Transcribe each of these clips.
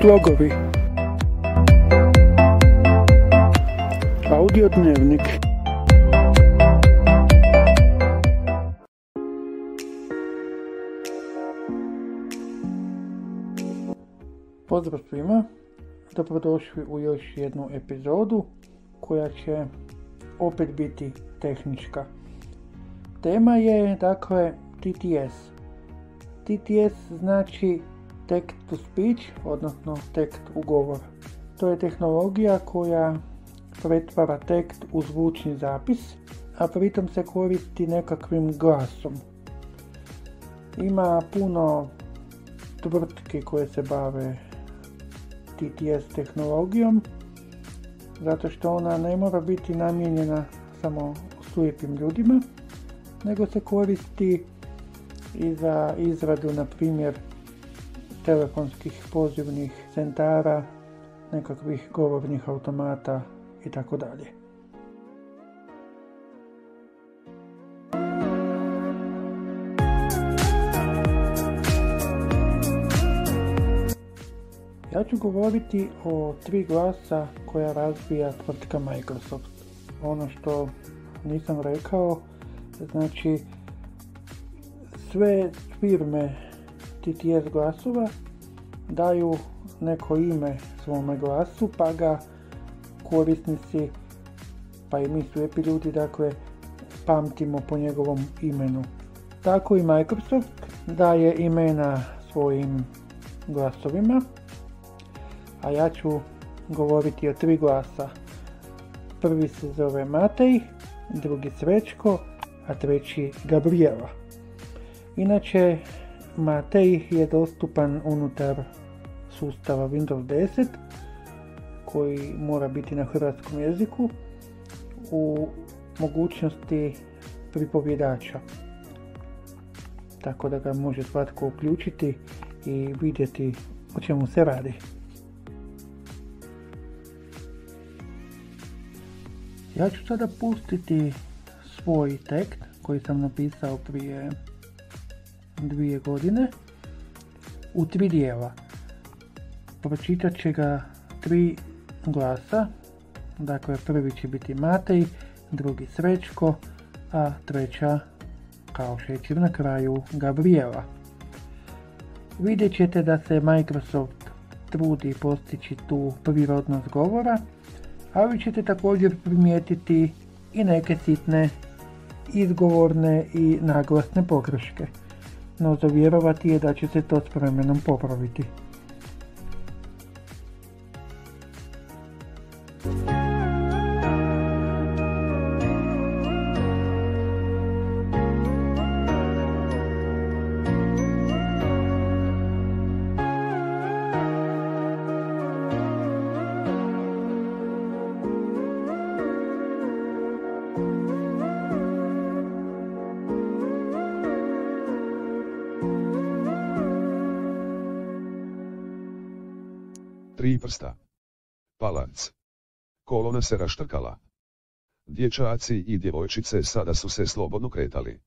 Slogovi Audio dnevnik Pozdrav svima, dobrodošli u još jednu epizodu koja će opet biti tehnička. Tema je dakle TTS. TTS znači text to speech, odnosno tekst u govor. To je tehnologija koja pretvara tekst u zvučni zapis, a pritom se koristi nekakvim glasom. Ima puno tvrtke koje se bave TTS tehnologijom, zato što ona ne mora biti namijenjena samo slijepim ljudima, nego se koristi i za izradu, na primjer, telefonskih pozivnih centara, nekakvih govornih automata i tako dalje. Ja ću govoriti o tri glasa koja razvija tvrtka Microsoft. Ono što nisam rekao, znači sve firme TTS glasova daju neko ime svome glasu pa ga korisnici pa i mi slijepi ljudi dakle pamtimo po njegovom imenu. Tako i Microsoft daje imena svojim glasovima, a ja ću govoriti o tri glasa. Prvi se zove Matej, drugi Srećko, a treći Gabriela. Inače, Matej je dostupan unutar sustava Windows 10 koji mora biti na hrvatskom jeziku u mogućnosti pripovjedača. Tako da ga može svatko uključiti i vidjeti o čemu se radi. Ja ću sada pustiti svoj tekst koji sam napisao prije dvije godine u tri dijela. Pročitat će ga tri glasa, dakle prvi će biti Matej, drugi Srećko, a treća kao šećer na kraju Gabriela. Vidjet ćete da se Microsoft trudi postići tu prirodnost govora, ali ćete također primijetiti i neke sitne izgovorne i naglasne pogreške no za vjerovati je da će se to s vremenom popraviti. Tri prsta. Palac. Kolona se raštrkala. Dječaci i djevojčice sada su se slobodno kretali.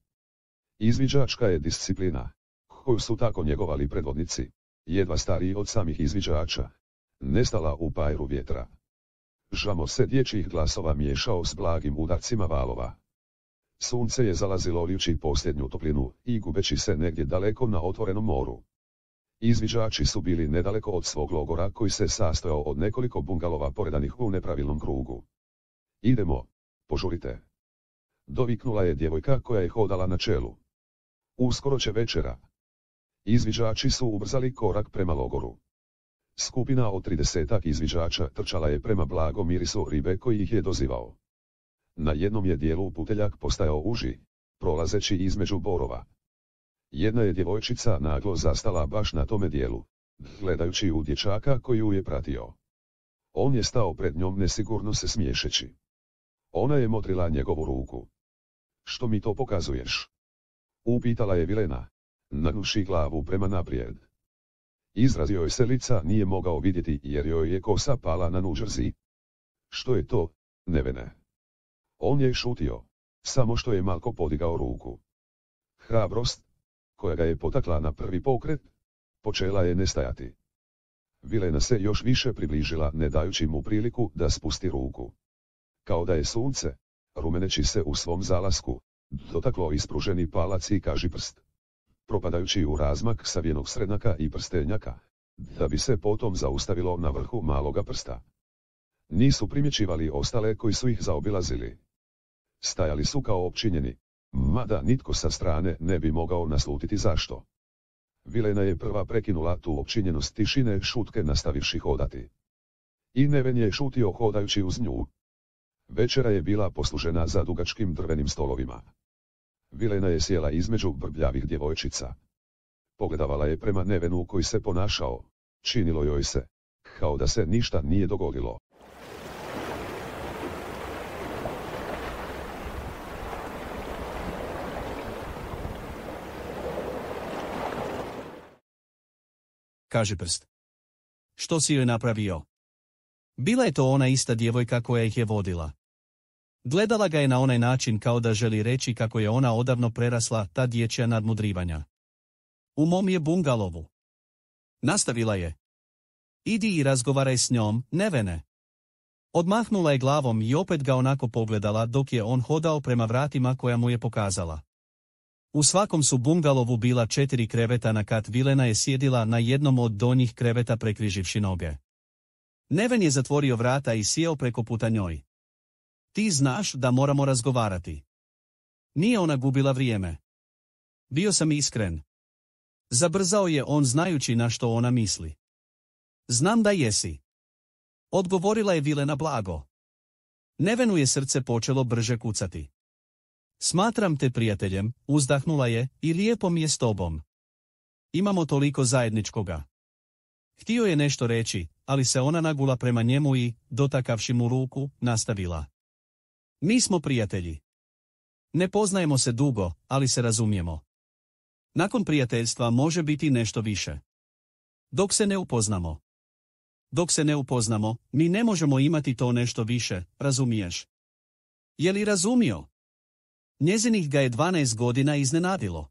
Izviđačka je disciplina, koju su tako njegovali predvodnici, jedva stariji od samih izviđača, nestala u pajru vjetra. Žamo se dječjih glasova miješao s blagim udarcima valova. Sunce je zalazilo ljuči posljednju toplinu i gubeći se negdje daleko na otvorenom moru. Izviđači su bili nedaleko od svog logora koji se sastojao od nekoliko bungalova poredanih u nepravilnom krugu. Idemo, požurite. Doviknula je djevojka koja je hodala na čelu. Uskoro će večera. Izviđači su ubrzali korak prema logoru. Skupina od tridesetak izviđača trčala je prema blagom mirisu ribe koji ih je dozivao. Na jednom je dijelu puteljak postajao uži, prolazeći između borova. Jedna je djevojčica naglo zastala baš na tome dijelu, gledajući u dječaka koji ju je pratio. On je stao pred njom nesigurno se smiješeći. Ona je motrila njegovu ruku. Što mi to pokazuješ? Upitala je Vilena, nagnuši glavu prema naprijed. Izraz joj se lica nije mogao vidjeti jer joj je kosa pala na nužrzi. Što je to, nevene? On je šutio, samo što je malko podigao ruku. Hrabrost, koja ga je potakla na prvi pokret, počela je nestajati. Vilena se još više približila ne dajući mu priliku da spusti ruku. Kao da je sunce, rumeneći se u svom zalasku, dotaklo ispruženi palac i kaži prst. Propadajući u razmak savijenog srednaka i prstenjaka, da bi se potom zaustavilo na vrhu maloga prsta. Nisu primjećivali ostale koji su ih zaobilazili. Stajali su kao opčinjeni, mada nitko sa strane ne bi mogao naslutiti zašto. Vilena je prva prekinula tu opčinjenost tišine šutke nastavivši hodati. I Neven je šutio hodajući uz nju. Večera je bila poslužena za dugačkim drvenim stolovima. Vilena je sjela između brbljavih djevojčica. Pogledavala je prema Nevenu koji se ponašao, činilo joj se, kao da se ništa nije dogodilo. Kaže prst. Što si joj napravio? Bila je to ona ista djevojka koja ih je vodila. Gledala ga je na onaj način kao da želi reći kako je ona odavno prerasla ta dječja nadmudrivanja. U mom je bungalovu. Nastavila je. Idi i razgovaraj s njom, nevene. Odmahnula je glavom i opet ga onako pogledala dok je on hodao prema vratima koja mu je pokazala. U svakom su bungalovu bila četiri kreveta na kat Vilena je sjedila na jednom od donjih kreveta prekriživši noge. Neven je zatvorio vrata i sjeo preko puta njoj. Ti znaš da moramo razgovarati. Nije ona gubila vrijeme. Bio sam iskren. Zabrzao je on znajući na što ona misli. Znam da jesi. Odgovorila je Vilena blago. Nevenu je srce počelo brže kucati. Smatram te prijateljem, uzdahnula je, i lijepo mi je s tobom. Imamo toliko zajedničkoga. Htio je nešto reći, ali se ona nagula prema njemu i, dotakavši mu ruku, nastavila. Mi smo prijatelji. Ne poznajemo se dugo, ali se razumijemo. Nakon prijateljstva može biti nešto više. Dok se ne upoznamo. Dok se ne upoznamo, mi ne možemo imati to nešto više, razumiješ? Je li razumio? Njezinih ga je 12 godina iznenadilo.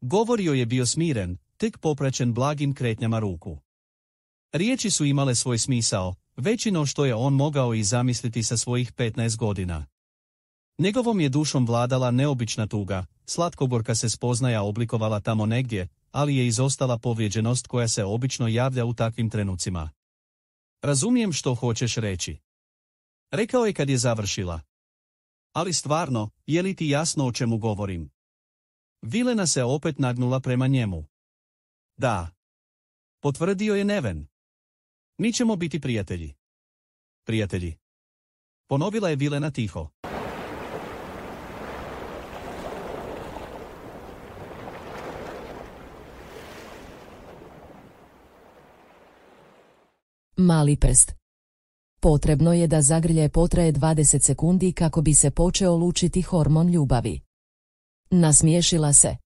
Govorio je bio smiren, tek popraćen blagim kretnjama ruku. Riječi su imale svoj smisao, većino što je on mogao i zamisliti sa svojih 15 godina. Njegovom je dušom vladala neobična tuga, slatkogorka se spoznaja oblikovala tamo negdje, ali je izostala povrijeđenost koja se obično javlja u takvim trenucima. Razumijem što hoćeš reći. Rekao je kad je završila. Ali stvarno, je li ti jasno o čemu govorim? Vilena se opet nagnula prema njemu. Da. Potvrdio je Neven. Mi ćemo biti prijatelji. Prijatelji. Ponovila je Vilena tiho. Mali prst. Potrebno je da zagrlje potraje 20 sekundi kako bi se počeo lučiti hormon ljubavi. Nasmiješila se.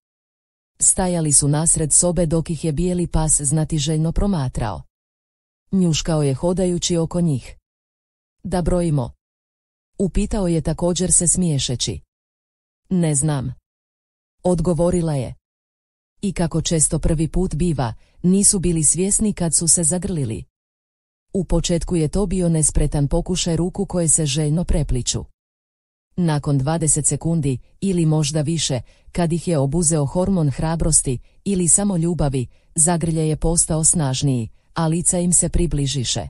Stajali su nasred sobe dok ih je bijeli pas znatiželjno promatrao. Njuškao je hodajući oko njih. Da brojimo. Upitao je također se smiješeći. Ne znam. Odgovorila je. I kako često prvi put biva, nisu bili svjesni kad su se zagrlili. U početku je to bio nespretan pokušaj ruku koje se željno prepliču. Nakon 20 sekundi, ili možda više, kad ih je obuzeo hormon hrabrosti ili samo ljubavi, zagrlje je postao snažniji, a lica im se približiše.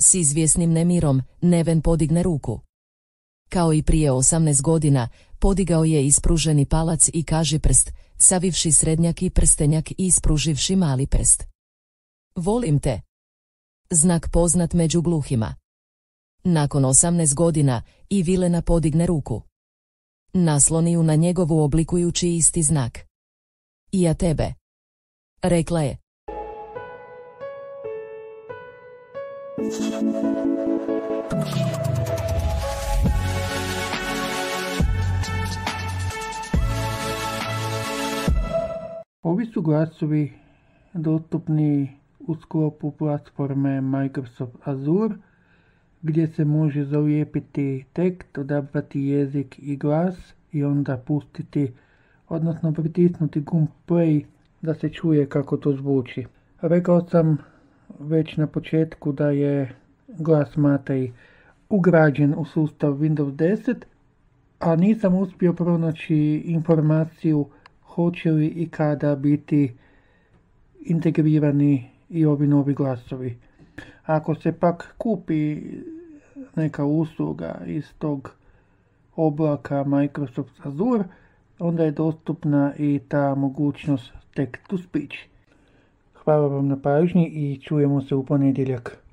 S izvjesnim nemirom, Neven podigne ruku. Kao i prije 18 godina, podigao je ispruženi palac i kaži prst, savivši srednjak i prstenjak i ispruživši mali prst. Volim te, znak poznat među gluhima. Nakon 18 godina i Vilena podigne ruku. Nasloni ju na njegovu oblikujući isti znak. I ja tebe. Rekla je. Ovi su glasovi dostupni u sklopu platforme Microsoft Azure gdje se može zalijepiti tekst, odabrati jezik i glas i onda pustiti, odnosno pritisnuti gumb play da se čuje kako to zvuči. Rekao sam već na početku da je glas Matej ugrađen u sustav Windows 10, a nisam uspio pronaći informaciju hoće li i kada biti integrirani i ovi novi glasovi. Ako se pak kupi neka usluga iz tog oblaka Microsoft Azure, onda je dostupna i ta mogućnost text to speech. Hvala vam na pažnji i čujemo se u ponedjeljak.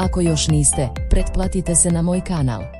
Ako još niste, pretplatite se na moj kanal.